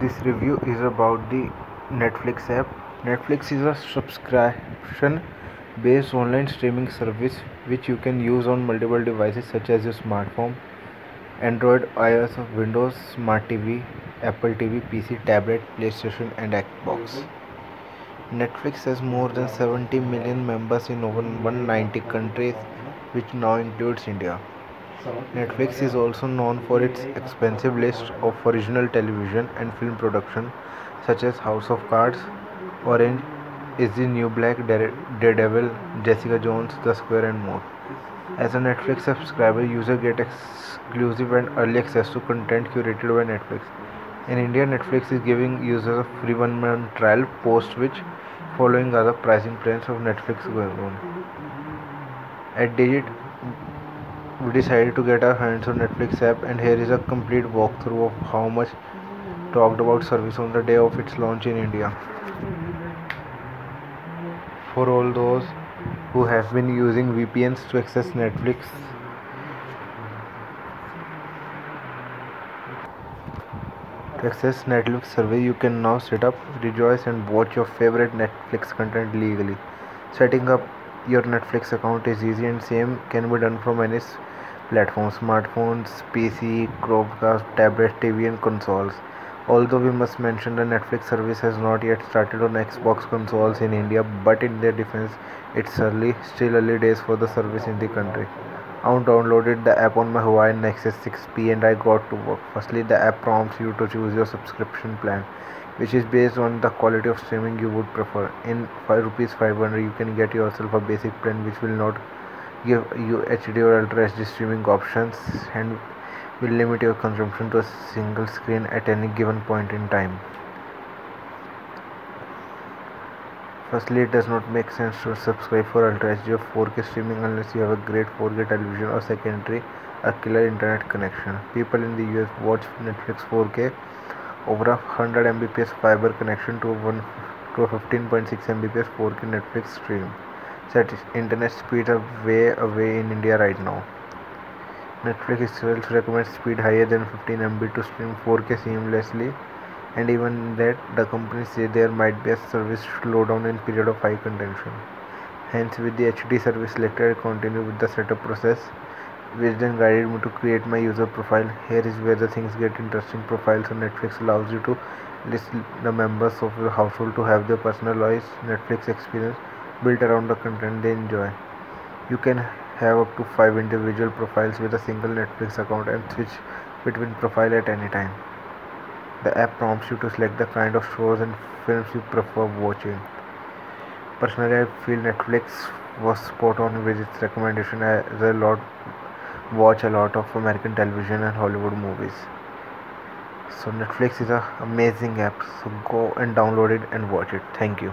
this review is about the Netflix app. Netflix is a subscription based online streaming service which you can use on multiple devices such as your smartphone, Android, iOS, Windows, Smart TV, Apple TV, PC, tablet, PlayStation, and Xbox. Netflix has more than 70 million members in over 190 countries, which now includes India. Netflix is also known for its expansive list of original television and film production such as House of Cards, Orange is the New Black, Daredevil, Jessica Jones, The Square and more. As a Netflix subscriber, users get exclusive and early access to content curated by Netflix. In India, Netflix is giving users a free one month trial post which following the pricing plans of Netflix going on. At Digit, we decided to get our hands on Netflix app and here is a complete walkthrough of how much talked about service on the day of its launch in India. For all those who have been using VPNs to access Netflix To access Netflix service, you can now set up, rejoice, and watch your favorite Netflix content legally. Setting up your Netflix account is easy and same can be done from any platform smartphones pc chromecast tablets, tv and consoles although we must mention the netflix service has not yet started on xbox consoles in india but in their defense it's early still early days for the service in the country I downloaded the app on my Huawei Nexus 6P and I got to work. Firstly, the app prompts you to choose your subscription plan, which is based on the quality of streaming you would prefer. In 5 rupees 500, you can get yourself a basic plan which will not give you HD or Ultra HD streaming options and will limit your consumption to a single screen at any given point in time. Firstly, it does not make sense to subscribe for Ultra HD or 4K streaming unless you have a great 4K television or secondary a killer internet connection. People in the US watch Netflix 4K over a 100 Mbps fiber connection to one to a 15.6 Mbps 4K Netflix stream that internet speeds are way away in India right now. Netflix itself recommends speed higher than 15 MB to stream 4K seamlessly, and even that the company says there might be a service slowdown in period of high contention. Hence, with the HD service selected, I continue with the setup process, which then guided me to create my user profile. Here is where the things get interesting. Profiles on Netflix allows you to list the members of your household to have their personalized Netflix experience built around the content they enjoy. You can have up to 5 individual profiles with a single Netflix account and switch between profile at any time. The app prompts you to select the kind of shows and films you prefer watching. Personally, I feel Netflix was spot on with its recommendation as a lot watch a lot of American television and Hollywood movies. So Netflix is an amazing app. So go and download it and watch it. Thank you.